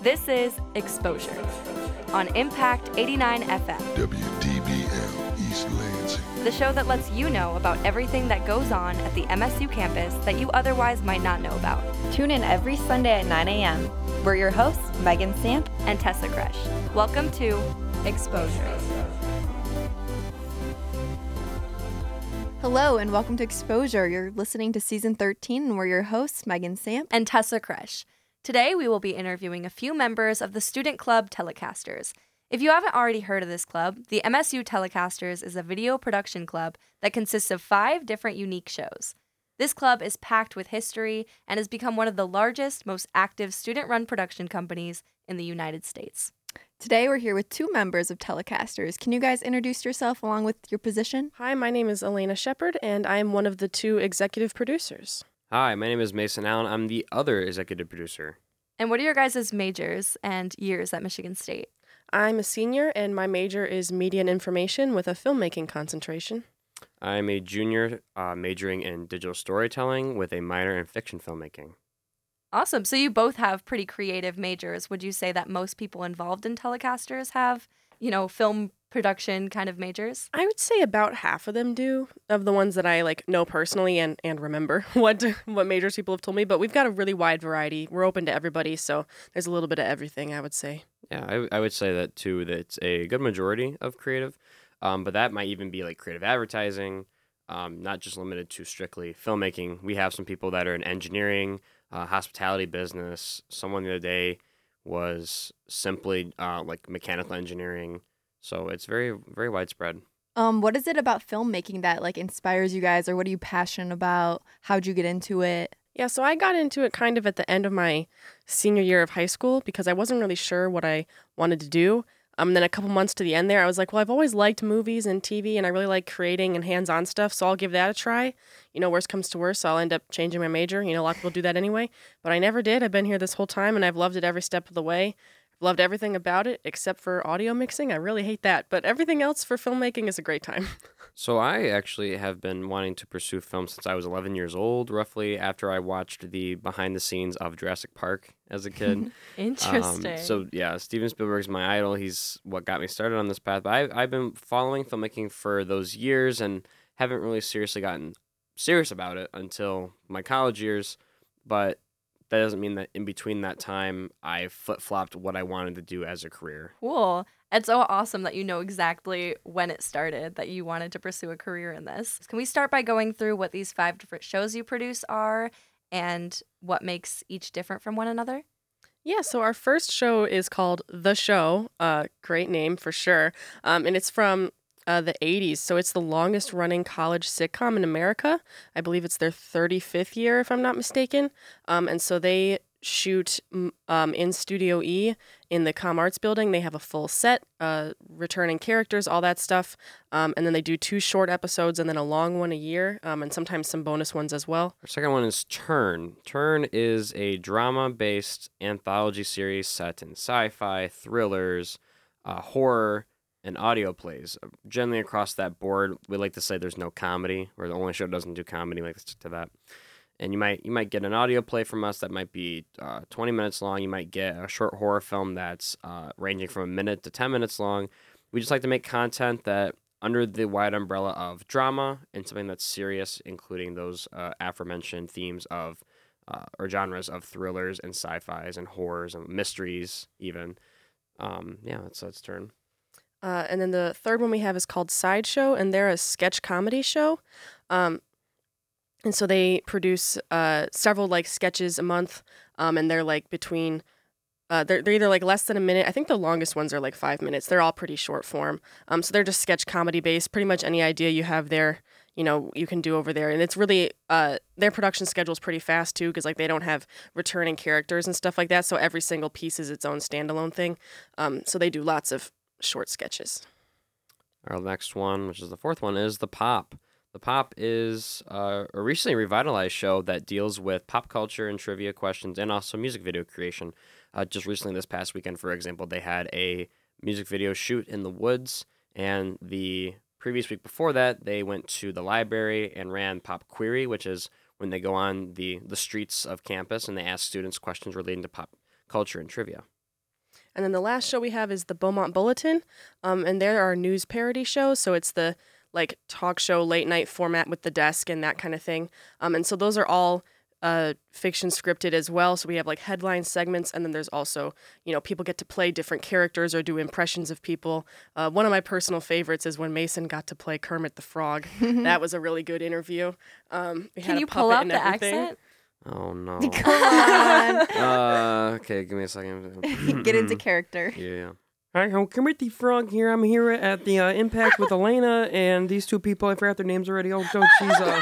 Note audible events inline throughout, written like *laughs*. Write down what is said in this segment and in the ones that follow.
This is Exposure on Impact 89 FM, WDBM East Lansing. the show that lets you know about everything that goes on at the MSU campus that you otherwise might not know about. Tune in every Sunday at 9 a.m. We're your hosts, Megan Samp. And Tessa Kresch. Welcome to Exposure. Hello and welcome to Exposure. You're listening to season 13 and we're your hosts, Megan Samp. and Tessa Kresch. Today, we will be interviewing a few members of the Student Club Telecasters. If you haven't already heard of this club, the MSU Telecasters is a video production club that consists of five different unique shows. This club is packed with history and has become one of the largest, most active student run production companies in the United States. Today we're here with two members of Telecasters. Can you guys introduce yourself along with your position? Hi, my name is Elena Shepard, and I am one of the two executive producers. Hi, my name is Mason Allen. I'm the other executive producer. And what are your guys' majors and years at Michigan State? I'm a senior, and my major is media and information with a filmmaking concentration. I'm a junior uh, majoring in digital storytelling with a minor in fiction filmmaking. Awesome. So you both have pretty creative majors. Would you say that most people involved in Telecasters have, you know, film production kind of majors? I would say about half of them do, of the ones that I like know personally and, and remember *laughs* what what majors people have told me. But we've got a really wide variety. We're open to everybody, so there's a little bit of everything. I would say. Yeah, I, I would say that too. That it's a good majority of creative, um, but that might even be like creative advertising, um, not just limited to strictly filmmaking. We have some people that are in engineering, uh, hospitality business. Someone the other day was simply uh, like mechanical engineering. So it's very very widespread. Um, what is it about filmmaking that like inspires you guys or what are you passionate about? How'd you get into it? Yeah, so I got into it kind of at the end of my senior year of high school because I wasn't really sure what I wanted to do. Um, then a couple months to the end there, I was like, well, I've always liked movies and TV, and I really like creating and hands-on stuff, so I'll give that a try. You know, worst comes to worst, I'll end up changing my major. You know, a lot of people do that anyway, but I never did. I've been here this whole time, and I've loved it every step of the way. I've loved everything about it except for audio mixing. I really hate that, but everything else for filmmaking is a great time. *laughs* So I actually have been wanting to pursue film since I was 11 years old, roughly after I watched the behind the scenes of Jurassic Park as a kid. *laughs* Um, Interesting. so yeah, Steven Spielberg's my idol. He's what got me started on this path. But I, I've been following filmmaking for those years and haven't really seriously gotten serious about it until my college years. But that doesn't mean that in between that time I flip flopped what I wanted to do as a career. cool. It's so awesome that you know exactly when it started that you wanted to pursue a career in this. Can we start by going through what these five different shows you produce are and what makes each different from one another? Yeah, so our first show is called The Show. Uh, great name for sure. Um, and it's from uh, the 80s. So it's the longest running college sitcom in America. I believe it's their 35th year, if I'm not mistaken. Um, and so they shoot um, in Studio E in the Com Arts building. They have a full set, uh, returning characters, all that stuff. Um, and then they do two short episodes and then a long one a year, um, and sometimes some bonus ones as well. Our second one is Turn. Turn is a drama based anthology series set in sci fi, thrillers, uh, horror, and audio plays. Uh, Generally, across that board, we like to say there's no comedy, or the only show doesn't do comedy. Like to stick to that. And you might you might get an audio play from us that might be uh, 20 minutes long. You might get a short horror film that's uh, ranging from a minute to 10 minutes long. We just like to make content that under the wide umbrella of drama and something that's serious, including those uh, aforementioned themes of uh, or genres of thrillers and sci-fi's and horrors and mysteries, even. Um, yeah, that's that's turn. Uh, and then the third one we have is called Sideshow, and they're a sketch comedy show. Um, and so they produce uh, several like sketches a month, um, and they're like between. Uh, they're, they're either like less than a minute. I think the longest ones are like five minutes. They're all pretty short form. Um, so they're just sketch comedy based. Pretty much any idea you have there, you know, you can do over there. And it's really uh, their production schedule is pretty fast too, because like they don't have returning characters and stuff like that. So every single piece is its own standalone thing. Um, so they do lots of short sketches. Our next one, which is the fourth one, is the Pop. The Pop is uh, a recently revitalized show that deals with pop culture and trivia questions, and also music video creation. Uh, just recently, this past weekend, for example, they had a music video shoot in the woods, and the previous week before that, they went to the library and ran Pop Query, which is when they go on the the streets of campus and they ask students questions relating to pop culture and trivia. And then the last show we have is the Beaumont Bulletin, um, and there are news parody shows. So it's the like talk show late night format with the desk and that kind of thing. Um, and so those are all uh, fiction scripted as well. So we have like headline segments, and then there's also, you know, people get to play different characters or do impressions of people. Uh, one of my personal favorites is when Mason got to play Kermit the Frog. *laughs* that was a really good interview. Um, Can a you pull out and the everything. accent? Oh no. *laughs* Come on. *laughs* uh, okay, give me a second. *laughs* Get into character. Yeah, yeah. Hi, I'm Kermit the Frog here. I'm here at the uh, Impact with Elena and these two people. I forgot their names already. Oh, so she's uh,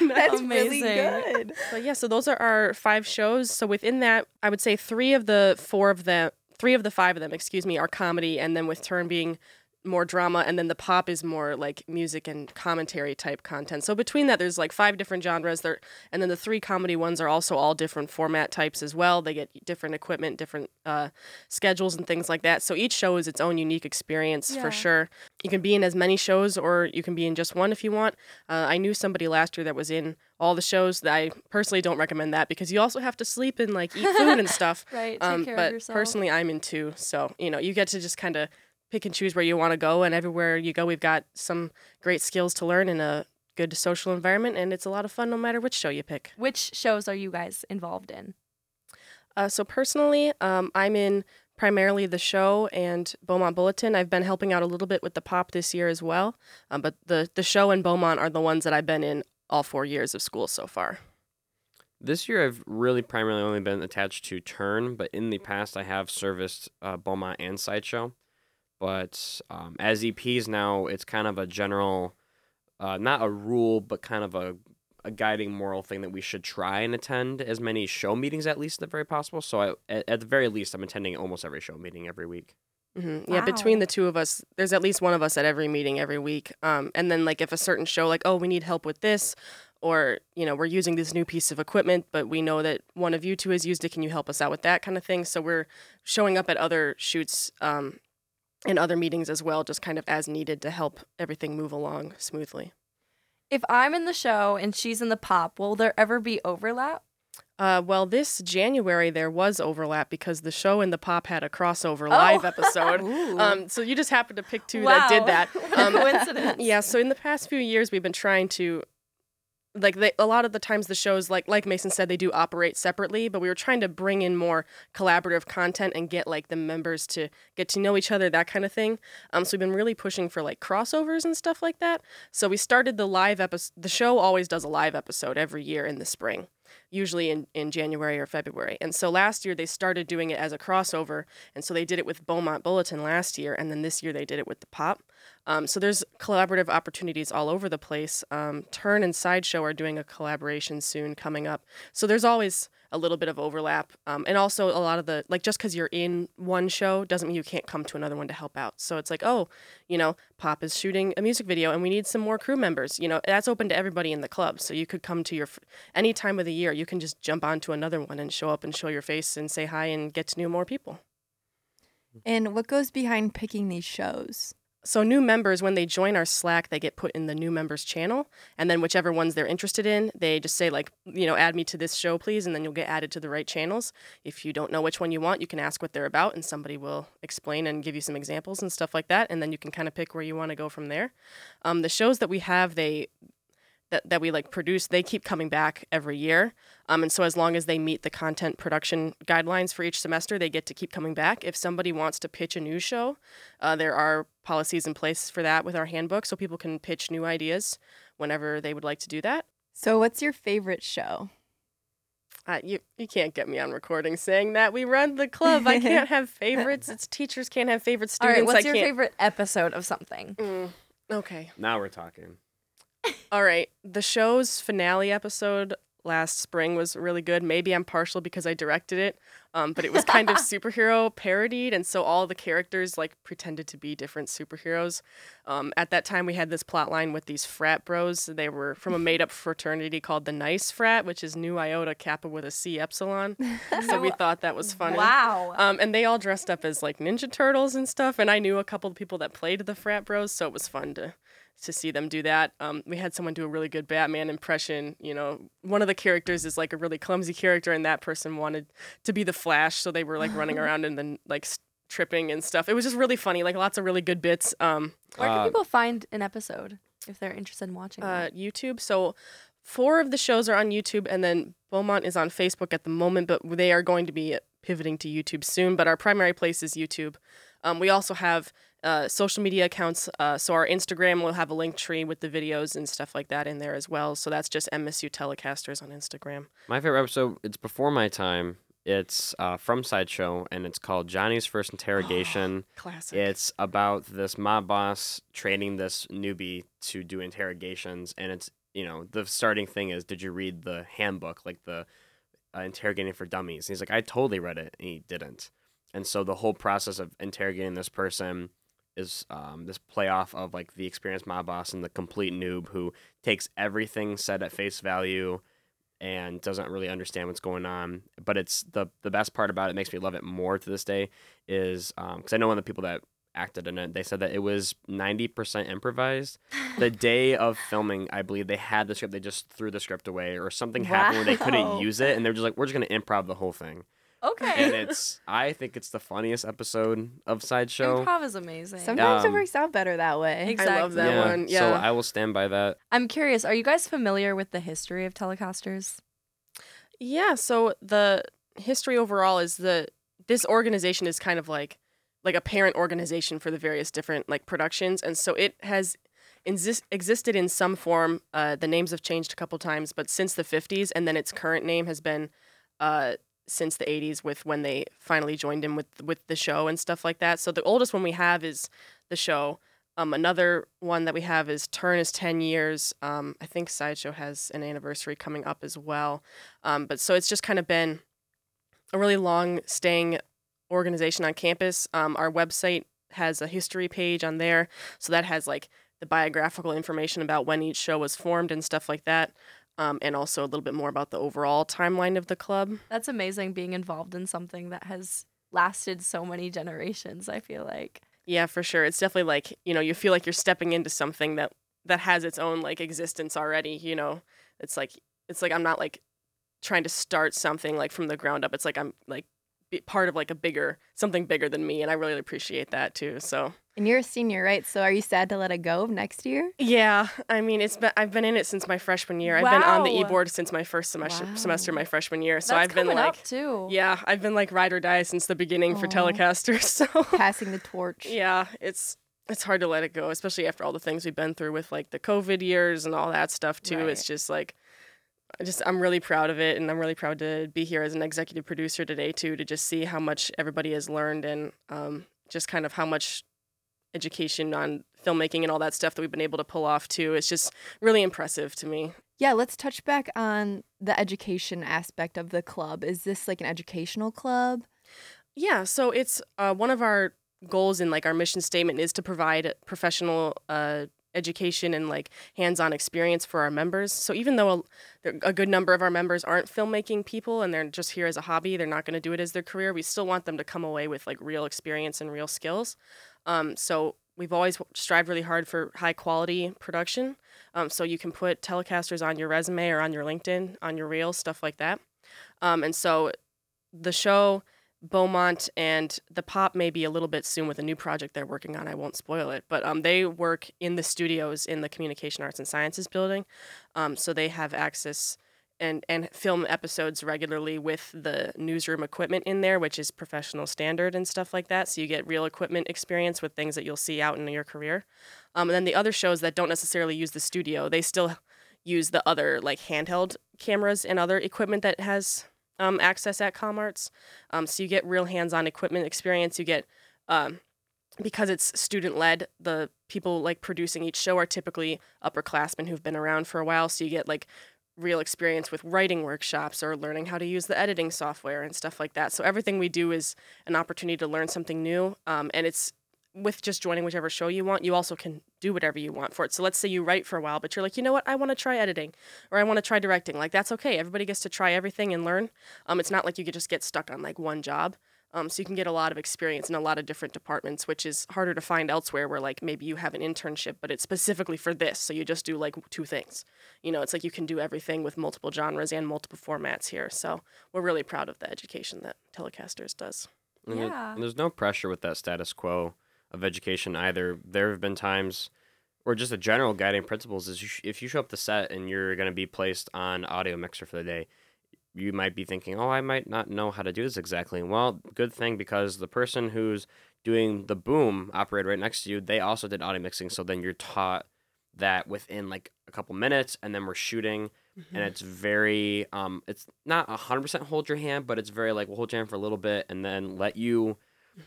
That's really Amazing. good. But yeah, so those are our five shows. So within that, I would say three of the four of them, three of the five of them, excuse me, are comedy, and then with Turn being more drama, and then the pop is more like music and commentary type content. So between that, there's like five different genres. There, and then the three comedy ones are also all different format types as well. They get different equipment, different uh, schedules, and things like that. So each show is its own unique experience Yeah. for sure. You can be in as many shows, or you can be in just one if you want. Uh, I knew somebody last year that was in all the shows. That I personally don't recommend that because you also have to sleep and like eat food and *laughs* stuff. Right. Take Um, care but of yourself. personally, I'm in two, so you know you get to just kind of pick and choose where you want to go, and everywhere you go, we've got some great skills to learn in a good social environment, and it's a lot of fun no matter which show you pick. Which shows are you guys involved in? Uh, so personally, um, I'm in primarily the show and Beaumont Bulletin. I've been helping out a little bit with the pop this year as well, um, but the the show and Beaumont are the ones that I've been in all four years of school so far. This year, I've really primarily only been attached to Turn, but in the past, I have serviced uh, Beaumont and Sideshow. But um, as EPs now, it's kind of a general, uh, not a rule, but kind of a, a guiding moral thing that we should try and attend as many show meetings at least, at the very possible. So I, at, at the very least, I'm attending almost every show meeting every week. hmm Yeah, between the two of us, there's at least one of us at every meeting every week. Um, and then like if a certain show, like oh, we need help with this, or you know we're using this new piece of equipment, but we know that one of you two has used it. Can you help us out with that kind of thing? So we're showing up at other shoots um, and other meetings as well, just kind of as needed to help everything move along smoothly. If I'm in the show and she's in the pop, will there ever be overlap? Uh, well, this January there was overlap because the show and the pop had a crossover live Oh. episode. *laughs* Um, so you just happened to pick two that did Wow. that. *laughs* What a Um, coincidence. *laughs* Yeah, so in the past few years, we've been trying to, like, they, a lot of the times the shows, like like Mason said, they do operate separately, but we were trying to bring in more collaborative content and get like the members to get to know each other, that kind of thing. Um, so we've been really pushing for like crossovers and stuff like that. So we started the live episode. The show always does a live episode every year in the spring. Usually in, in January or February. And so last year they started doing it as a crossover. And so they did it with Beaumont Bulletin last year. And then this year they did it with the Pop. Um, so there's collaborative opportunities all over the place. Um, Turn and Sideshow are doing a collaboration soon coming up. So there's always a little bit of overlap. Um, and also a lot of the, like, just because you're in one show doesn't mean you can't come to another one to help out. So it's like, oh, you know, Pop is shooting a music video and we need some more crew members. You know, that's open to everybody in the club. So you could come to your, any time of the year, you can just jump onto another one and show up and show your face and say hi and get to know more people. And what goes behind picking these shows? So new members, when they join our Slack, they get put in the new members channel, and then whichever ones they're interested in, they just say like, you know, add me to this show, please, and then you'll get added to the right channels. If you don't know which one you want, you can ask what they're about, and somebody will explain and give you some examples and stuff like that, and then you can kind of pick where you want to go from there. Um, the shows that we have, they that, that we like produce, they keep coming back every year. Um, and so as long as they meet the content production guidelines for each semester, they get to keep coming back. If somebody wants to pitch a new show, uh, there are policies in place for that with our handbook, so people can pitch new ideas whenever they would like to do that. So, what's your favorite show? Uh, you you can't get me on recording saying that we run the club. I *laughs* can't have favorites. It's teachers can't have favorite students. right, what's I your can't. favorite episode of something? Mm, okay. Now we're talking. All right. The show's finale episode last spring was really good. Maybe I'm partial because I directed it, um, but it was kind of *laughs* superhero parodied, and so all the characters like pretended to be different superheroes. Um, at that time, we had this plot line with these frat bros. They were from a made-up fraternity called the Nice Frat, which is Nu Iota Kappa with a C epsilon. so we *laughs* thought that was funny. Wow. Um, and they all dressed up as like Ninja Turtles and stuff. And I knew a couple of people that played the frat bros, so it was fun to to see them do that. Um, we had someone do a really good Batman impression. You know, one of the characters is like a really clumsy character, and that person wanted to be the Flash, so they were like running *laughs* around and then like tripping and stuff. It was just really funny, like lots of really good bits. Um, Where can Uh, people find an episode if they're interested in watching? uh, that? YouTube. So four of the shows are on YouTube, and then Beaumont is on Facebook at the moment, but they are going to be pivoting to YouTube soon. But our primary place is YouTube. Um, we also have uh, social media accounts. Uh, so our Instagram will have a link tree with the videos and stuff like that in there as well. So that's just MSU Telecasters on Instagram. My favorite episode, it's before my time. It's uh, from Sideshow, and it's called Johnny's First Interrogation. *gasps* Classic. It's about this mob boss training this newbie to do interrogations, and it's you know the starting thing is, did you read the handbook, like the uh, interrogating for dummies? And he's like, I totally read it, and he didn't. And so the whole process of interrogating this person is um, this playoff of like the experienced mob boss and the complete noob who takes everything said at face value and doesn't really understand what's going on. But it's the the best part about it makes me love it more to this day is because I know one of the people that acted in it. They said that it was ninety percent improvised. the *laughs* day of filming, I believe they had the script. They just threw the script away, or something happened where they couldn't use it, and they're just like, "We're just gonna improv the whole thing." Okay. And it's I think it's the funniest episode of Sideshow. Improv is amazing. Sometimes it Um, works out better that way. Exactly. I love that yeah, one. So Yeah. I will stand by that. I'm curious. Are you guys familiar with the history of Telecasters? Yeah, so the history overall is the this organization is kind of like like a parent organization for the various different like productions and so it has exist, existed in some form uh, the names have changed a couple times but since the 50s and then its current name has been uh, since the 80s with when they finally joined in with with the show and stuff like that so the oldest one we have is the show um, another one that we have is Turn is 10 years. Um, I think Sideshow has an anniversary coming up as well. Um, but so it's just kind of been a really long staying organization on campus. Um, our website has a history page on there. So that has like the biographical information about when each show was formed and stuff like that. Um, and also a little bit more about the overall timeline of the club. That's amazing being involved in something that has lasted so many generations, I feel like. Yeah, for sure. It's definitely like, you know, you feel like you're stepping into something that that has its own like existence already, you know. It's like it's like I'm not like trying to start something like from the ground up. It's like I'm like part of like a bigger something bigger than me and I really appreciate that too. So, And you're a senior, right? So are you sad to let it go next year? yeah, I mean, it's been I've been in it since my freshman year. I've been on the Wow. e-board since my first semester Wow. semester my freshman year. So That's I've been like too. yeah, I've been like ride or die since the beginning for Aw. Telecasters. *laughs* So Passing the torch. Yeah, it's it's hard to let it go, especially after all the things we've been through with like the COVID years and all that stuff too. Right. It's just like I just I'm really proud of it and I'm really proud to be here as an executive producer today too to just see how much everybody has learned and um, just kind of how much education on filmmaking and all that stuff that we've been able to pull off too. It's just really impressive to me. Yeah, let's touch back on the education aspect of the club. Is this like an educational club? Yeah, so it's uh, one of our goals in like our mission statement is to provide professional uh, education and like hands-on experience for our members. So even though a, a good number of our members aren't filmmaking people and they're just here as a hobby, they're not going to do it as their career. We still want them to come away with like real experience and real skills. Um, so we've always strived really hard for high quality production. Um, so you can put telecasters on your resume or on your LinkedIn, on your reels, stuff like that. Um, and so the show Beaumont and the Pop may be a little bit soon with a new project they're working on. I won't spoil it, but um, they work in the studios in the Communication Arts and Sciences building, um, so they have access and and film episodes regularly with the newsroom equipment in there, which is professional standard and stuff like that. So you get real equipment experience with things that you'll see out in your career. Um, and then the other shows that don't necessarily use the studio, they still use the other like handheld cameras and other equipment that has um, access at ComArts. Um, so you get real hands-on equipment experience. You get um, because it's student led. The people like producing each show are typically upperclassmen who've been around for a while. So you get like real experience with writing workshops or learning how to use the editing software and stuff like that. So everything we do is an opportunity to learn something new. Um, and it's with just joining whichever show you want, you also can do whatever you want for it. So let's say you write for a while, but you're like, you know what, I want to try editing or I want to try directing. Like that's okay. Everybody gets to try everything and learn. Um, it's not like you could just get stuck on like one job. Um, so you can get a lot of experience in a lot of different departments, which is harder to find elsewhere. Where like maybe you have an internship, but it's specifically for this, so you just do like two things. You know, it's like you can do everything with multiple genres and multiple formats here. So we're really proud of the education that Telecasters does. And there- Yeah. and there's no pressure with that status quo of education either. There have been times, or just a general guiding principles is you sh- if you show up the set and you're going to be placed on audio mixer for the day, you might be thinking, oh, I might not know how to do this exactly. Well, good thing because the person who's doing the boom operator right next to you, they also did audio mixing. So then you're taught that within like a couple minutes, and then we're shooting and it's very um it's not a hundred percent hold your hand but it's very like we'll hold your hand for a little bit and then let you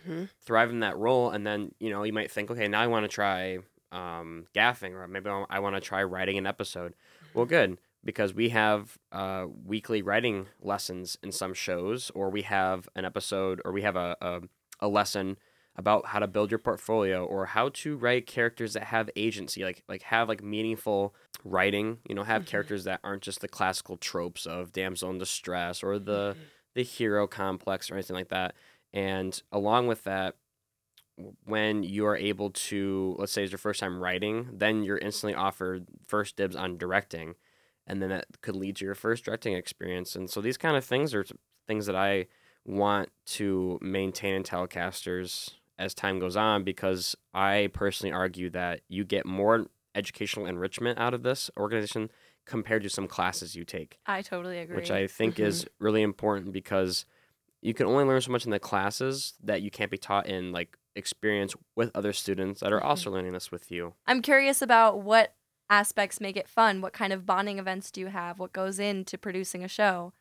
hmm thrive in that role and then you know you might think okay now i want to try um gaffing or maybe i want to try writing an episode. Well good because we have uh, weekly writing lessons in some shows or we have an episode or we have a, a, a lesson about how to build your portfolio or how to write characters that have agency like like have like meaningful writing you know have characters that aren't just the classical tropes of damsel in distress or the the hero complex or anything like that and along with that when you are able to let's say it's your first time writing then you're instantly offered first dibs on directing and then that could lead to your first directing experience and so these kind of things are things that i want to maintain in telecasters as time goes on because i personally argue that you get more educational enrichment out of this organization compared to some classes you take I totally agree. which I think is *laughs* really important because you can only learn so much in the classes that you can't be taught in like experience with other students that are mm-hmm. also learning this with you. I'm curious about what aspects make it fun. What kind of bonding events do you have? What goes into producing a show?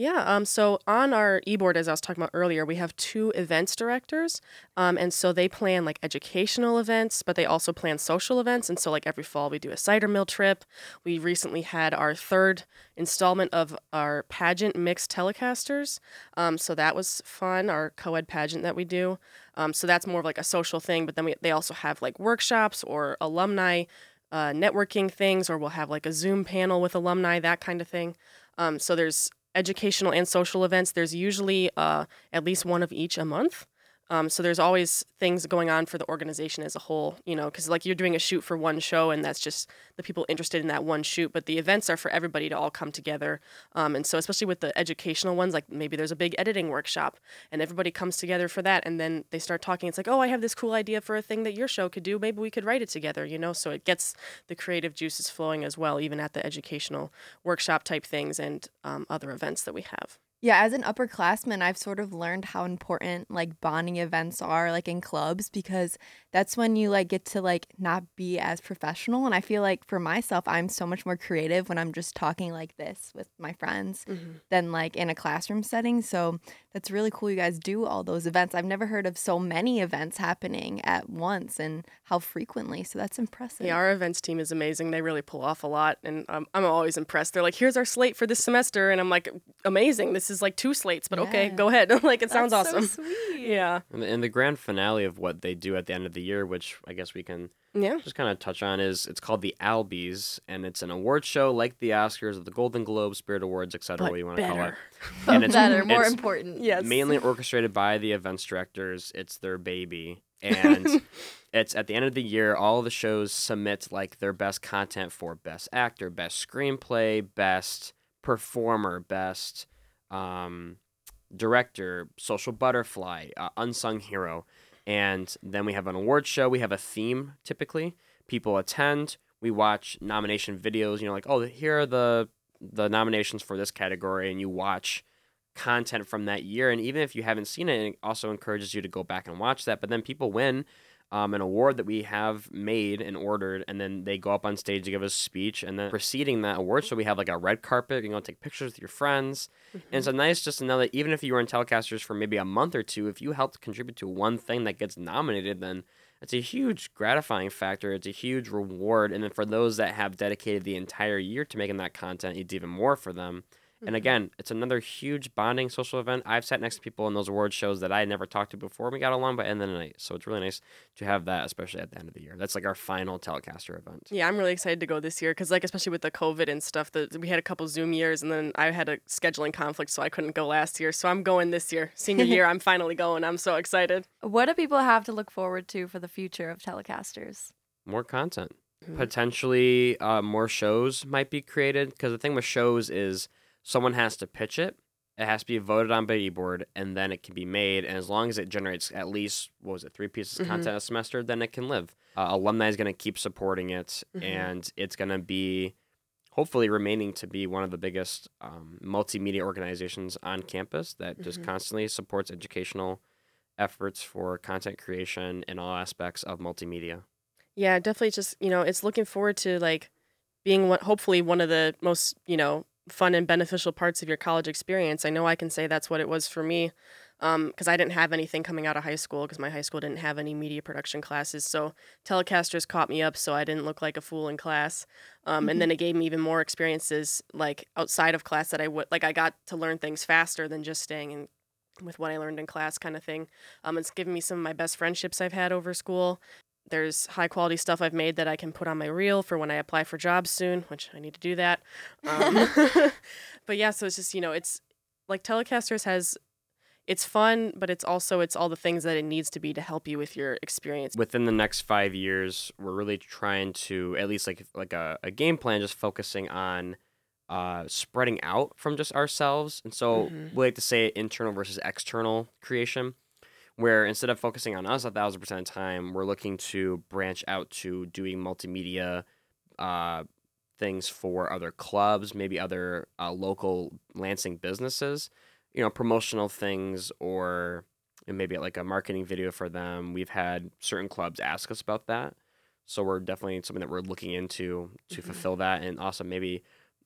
Yeah. Um. So on our e-board, as I was talking about earlier, we have two events directors, um, and so they plan like educational events, but they also plan social events. And so like every fall, we do a cider mill trip. We recently had our third installment of our pageant mixed telecasters. Um. So that was fun. Our co-ed pageant that we do. Um. So that's more of like a social thing, but then we they also have like workshops or alumni. Uh, networking things, or we'll have like a Zoom panel with alumni, that kind of thing. Um, so there's educational and social events. There's usually uh, at least one of each a month. Um, so there's always things going on for the organization as a whole, you know, because like you're doing a shoot for one show and that's just the people interested in that one shoot. But the events are for everybody to all come together. Um, and so especially with the educational ones, like maybe there's a big editing workshop and everybody comes together for that. And then they start talking. It's like, oh, I have this cool idea for a thing that your show could do. Maybe we could write it together, you know. So it gets the creative juices flowing as well, even at the educational workshop type things and um, other events that we have. Yeah, as an upperclassman, I've sort of learned how important like bonding events are like in clubs because that's when you like get to like not be as professional and I feel like for myself, I'm so much more creative when I'm just talking like this with my friends than like in a classroom setting. So that's really cool you guys do all those events. I've never heard of so many events happening at once and how frequently. So that's impressive. Yeah, our events team is amazing. They really pull off a lot, and um, I'm always impressed. They're like, "Here's our slate for this semester," and I'm like, "Amazing! This is like two slates, but okay, go ahead." *laughs* like, it sounds That's so awesome. sweet. Yeah, And the, and the grand finale of what they do at the end of the year, which I guess we can yeah. just kind of touch on, is it's called the Albies, and it's an award show like the Oscars or the Golden Globe, Spirit Awards, etc. What you want to call it. better. And it's, Better, more it's important. Yes. mainly orchestrated by the events directors. It's their baby. And *laughs* it's at the end of the year, all the shows submit like their best content for best actor, best screenplay, best performer, best um, director, social butterfly, uh, unsung hero. And then we have an award show. We have a theme typically. People attend. We watch nomination videos. You know, like oh, here are the the nominations for this category, and you watch content from that year. And even if you haven't seen it, it also encourages you to go back and watch that. But then people win um, an award that we have made and ordered, and then they go up on stage to give a speech. And then preceding that award show, we have like a red carpet. You can go take pictures with your friends. And it's a nice just to know that even if you were in telecasters for maybe a month or two, if you helped contribute to one thing that gets nominated, then it's a huge gratifying factor. It's a huge reward. And then for those that have dedicated the entire year to making that content, it's even more for them. And again, it's another huge bonding social event. I've sat next to people in those award shows that I had never talked to before. We got along by end of the night. So it's really nice to have that, especially at the end of the year. That's like our final Telecaster event. Yeah, I'm really excited to go this year because, like, especially with the COVID and stuff, the, we had a couple Zoom years, and then I had a scheduling conflict, so I couldn't go last year. So I'm going this year, senior *laughs* year. I'm finally going. I'm so excited. What do people have to look forward to for the future of Telecasters? More content. Mhm. Potentially, uh, more shows might be created. Because the thing with shows is someone has to pitch it. It has to be voted on by e-board, and then it can be made. And as long as it generates at least what was it, three pieces of Mhm. content a semester, then it can live. Uh, alumni is going to keep supporting it, Mhm. and it's going to be hopefully remaining to be one of the biggest um, multimedia organizations on campus that just Mhm. constantly supports educational efforts for content creation in all aspects of multimedia. Yeah, definitely. Just you know, it's looking forward to like being what hopefully one of the most you know fun and beneficial parts of your college experience. I know I can say that's what it was for me, because I didn't have anything coming out of high school because my high school didn't have any media production classes. So Telecasters caught me up, so I didn't look like a fool in class. Um, And then it gave me even more experiences like outside of class that I would like. I got to learn things faster than just staying in with what I learned in class, kind of thing. Um, it's given me some of my best friendships I've had over school there's high quality stuff I've made that I can put on my reel for when I apply for jobs soon, which I need to do that. Um, *laughs* *laughs* but yeah, so it's just you know, it's like Telecasters has, it's fun, but it's also it's all the things that it needs to be to help you with your experience. Within the next five years, we're really trying to at least like like a, a game plan, just focusing on uh, spreading out from just ourselves. And so Mhm. we like to say internal versus external creation, where instead of focusing on us a thousand percent of the time, we're looking to branch out to doing multimedia uh, things for other clubs, maybe other uh, local Lansing businesses, you know, promotional things or maybe like a marketing video for them. We've had certain clubs ask us about that. So we're definitely something that we're looking into to Mhm. fulfill that and also maybe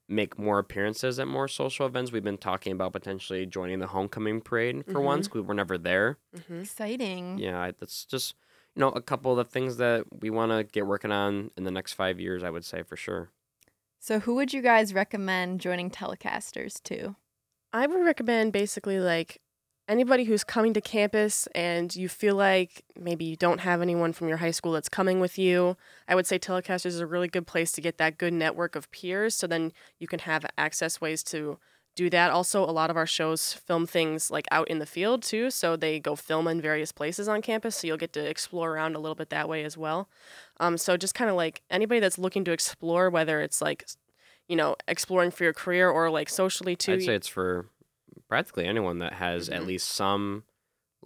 make more appearances at more social events. We've been talking about potentially joining the homecoming parade for Mhm. once 'cause we're never there. hmm Exciting. Yeah, that's just you know a couple of the things that we want to get working on in the next five years. I would say for sure. So, who would you guys recommend joining Telecasters to? I would recommend basically like anybody who's coming to campus and you feel like maybe you don't have anyone from your high school that's coming with you. I would say Telecasters is a really good place to get that good network of peers so then you can have access ways to do that. Also, a lot of our shows film things like out in the field too, so they go film in various places on campus, so you'll get to explore around a little bit that way as well. Um, so just kind of like anybody that's looking to explore, whether it's like, you know, exploring for your career or like socially too. I'd say it's for practically anyone that has at Mhm. least some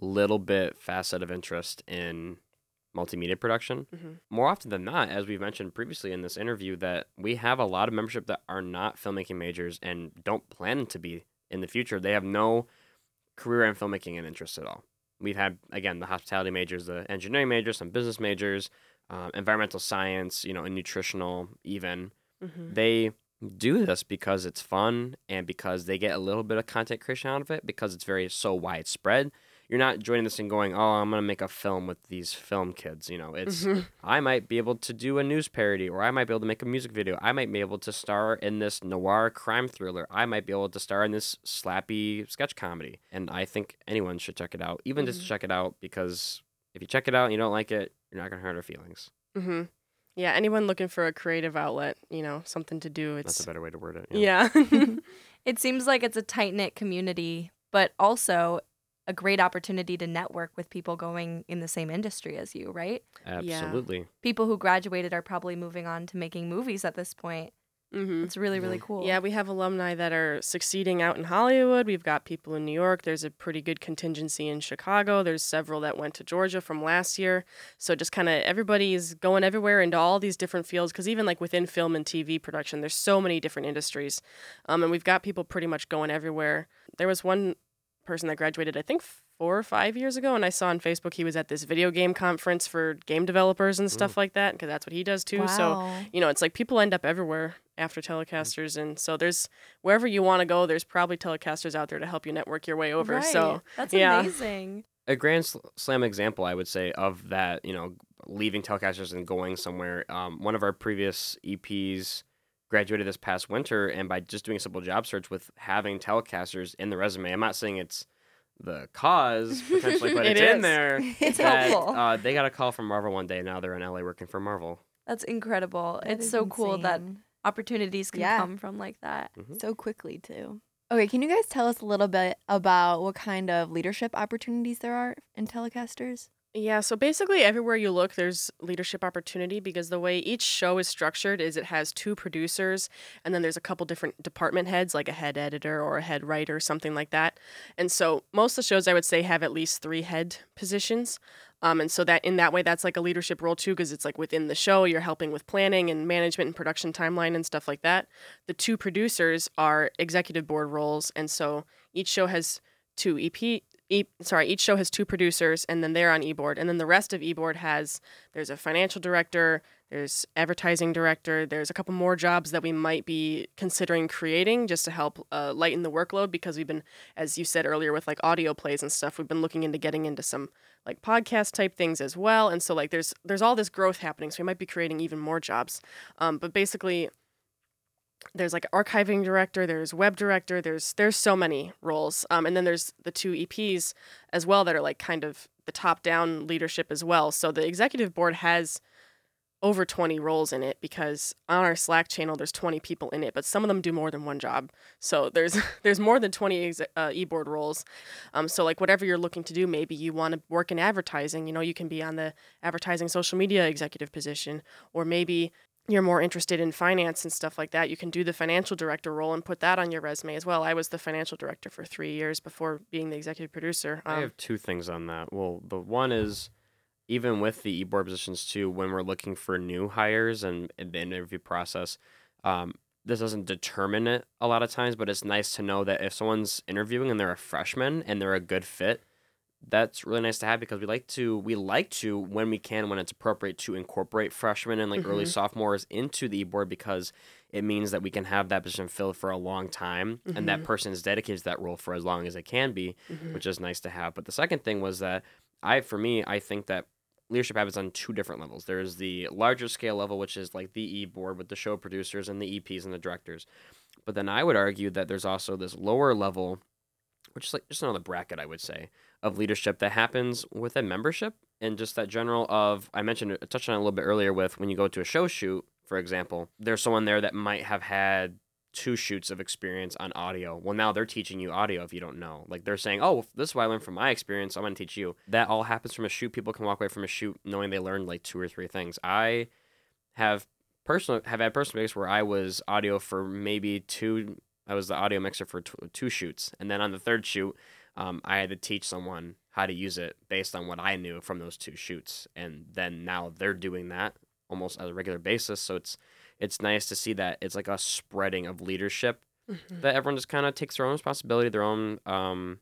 little bit facet of interest in multimedia production. Mhm. More often than not, as we've mentioned previously in this interview, that we have a lot of membership that are not filmmaking majors and don't plan to be in the future. They have no career in filmmaking and interest at all. We've had again the hospitality majors, the engineering majors, some business majors, um, environmental science, you know, and nutritional even Mhm. they do this because it's fun and because they get a little bit of content creation out of it because it's very so widespread. You're not joining this and going, "Oh, I'm gonna make a film with these film kids." You know, it's Mhm. I might be able to do a news parody, or I might be able to make a music video. I might be able to star in this noir crime thriller. I might be able to star in this slappy sketch comedy. And I think anyone should check it out, even just to Mhm. check it out, because if you check it out and you don't like it, you're not gonna hurt our feelings. hmm Yeah, anyone looking for a creative outlet, you know, something to do. That's a better way to word it. yeah. *laughs* *laughs* It seems like it's a tight knit community, but also a great opportunity to network with people going in the same industry as you, right? Yeah. Absolutely. People who graduated are probably moving on to making movies at this point. Hmm It's really, really cool. Yeah, we have alumni that are succeeding out in Hollywood. We've got people in New York. There's a pretty good contingency in Chicago. There's several that went to Georgia from last year. So just kind of everybody's going everywhere into all these different fields because even like within film and TV production, there's so many different industries. Um, and we've got people pretty much going everywhere. There was one person that graduated, I think, four or five years ago, and I saw on Facebook he was at this video game conference for game developers and stuff like that because that's what he does too. So you know, it's like people end up everywhere after telecasters, and so there's wherever you want to go, there's probably telecasters out there to help you network your way over. Right. So that's yeah. amazing. a grand slam example i would say of that you know leaving telecasters and going somewhere um, one of our previous eps graduated this past winter, and by just doing a simple job search with having telecasters in the resume, I'm not saying it's the cause *laughs* potentially, but It it's in there. *laughs* It's that, helpful. Uh, they got a call from Marvel one day. Now they're in LA working for Marvel. That's incredible. That it's is so cool that opportunities can Yeah. come from like that. so quickly too. Okay, can you guys tell us a little bit about what kind of leadership opportunities there are in telecasters? Yeah, so basically everywhere you look, there's leadership opportunity because the way each show is structured is it has two producers and then there's a couple different department heads, like a head editor or a head writer, or something like that. And so most of the shows I would say have at least three head positions. Um, and so that in that way, that's like a leadership role too, because it's like within the show, you're helping with planning and management and production timeline and stuff like that. The two producers are executive board roles, and so each show has two EP. E, sorry, each show has two producers, and then they're on eBoard, and then the rest of eBoard has there's a financial director, there's advertising director, there's a couple more jobs that we might be considering creating just to help uh, lighten the workload because we've been, as you said earlier, with like audio plays and stuff, we've been looking into getting into some like podcast type things as well, and so like there's there's all this growth happening, so we might be creating even more jobs, um, but basically there's like archiving director there's web director there's there's so many roles um, and then there's the two eps as well that are like kind of the top down leadership as well. So the executive board has over 20 roles in it because on our slack channel there's 20 people in it but some of them do more than one job. So there's *laughs* there's more than 20 exe- uh, e-board roles. Um, so like whatever you're looking to do maybe you want to work in advertising you know you can be on the advertising social media executive position or maybe you're more interested in finance and stuff like that, you can do the financial director role and put that on your resume as well. I was the financial director for three years before being the executive producer. I Um, have two things on that. Well, the one is even with the e-board positions too, when we're looking for new hires and in the interview process, um, this doesn't determine it a lot of times, but it's nice to know that if someone's interviewing and they're a freshman and they're a good fit, that's really nice to have because we like to we like to when we can when it's appropriate to incorporate freshmen and like early Mhm. sophomores into the e-board because it means that we can have that position filled for a long time and that Mhm. person is dedicated to that role for as long as it can be mhm. which is nice to have. But the second thing was that I, for me, I think that leadership happens on two different levels. There's the larger scale level, which is like the E board with the show producers and the EPs and the directors. But then I would argue that there's also this lower level, which is like just another bracket, I would say, of leadership that happens within a membership and just that general of I mentioned I touched on it a little bit earlier with when you go to a show shoot, for example, there's someone there that might have had two shoots of experience on audio. Well, now they're teaching you audio if you don't know. Like they're saying, "Oh, this is what I learned from my experience. I'm going to teach you." That all happens from a shoot. People can walk away from a shoot knowing they learned like two or three things. I have personal have had personal experience where I was audio for maybe two. I was the audio mixer for t- two shoots, and then on the third shoot, um, I had to teach someone how to use it based on what I knew from those two shoots, and then now they're doing that almost as a regular basis. So it's it's nice to see that it's like a spreading of leadership Mhm. that everyone just kind of takes their own responsibility, their own um,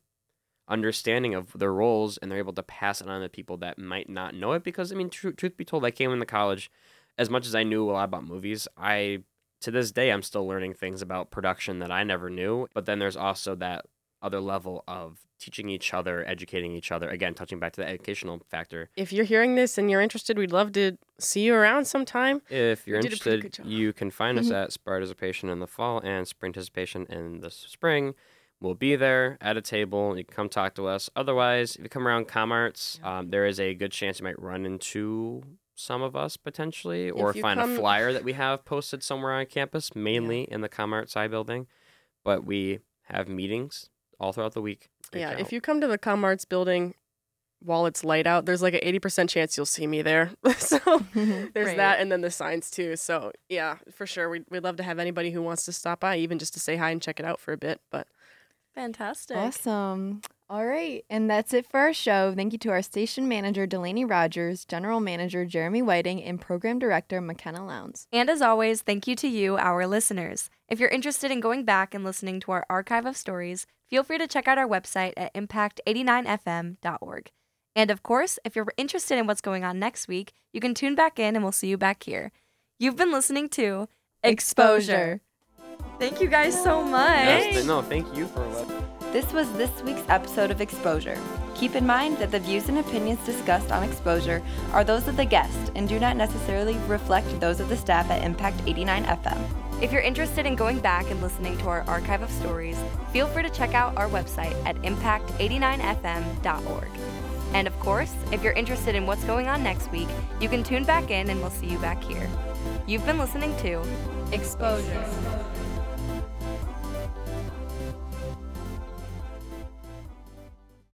understanding of their roles, and they're able to pass it on to people that might not know it. Because I mean, tru- truth be told, I came into college as much as I knew a lot about movies. I to this day I'm still learning things about production that I never knew. But then there's also that other level of teaching each other, educating each other. Again, touching back to the educational factor. If you're hearing this and you're interested, we'd love to see you around sometime. If you're interested, you can find us at Sparticipation in the fall and Spring Participation in the spring. We'll be there at a table. You can come talk to us. Otherwise, if you come around ComArts, um, there is a good chance you might run into some of us potentially, or If you find a flyer that we have posted somewhere on campus, mainly in the ComArts side building. But we have meetings all throughout the week. Reach yeah, out. if you come to the ComArts building while it's light out, there's like an 80% chance you'll see me there. *laughs* so *laughs* there's Great. that and then the signs too. So yeah, for sure. We'd, we'd love to have anybody who wants to stop by, even just to say hi and check it out for a bit. But Fantastic. Awesome. All right. And that's it for our show. Thank you to our station manager, Delaney Rogers, general manager, Jeremy Whiting, and program director, McKenna Lowndes. And as always, thank you to you, our listeners. If you're interested in going back and listening to our archive of stories, feel free to check out our website at impact89fm.org. And of course, if you're interested in what's going on next week, you can tune back in and we'll see you back here. You've been listening to Exposure. Thank you guys so much. Yes, no, thank you for what. This was this week's episode of Exposure. Keep in mind that the views and opinions discussed on Exposure are those of the guest and do not necessarily reflect those of the staff at Impact 89 FM. If you're interested in going back and listening to our archive of stories, feel free to check out our website at impact89fm.org. And of course, if you're interested in what's going on next week, you can tune back in and we'll see you back here. You've been listening to Exposure.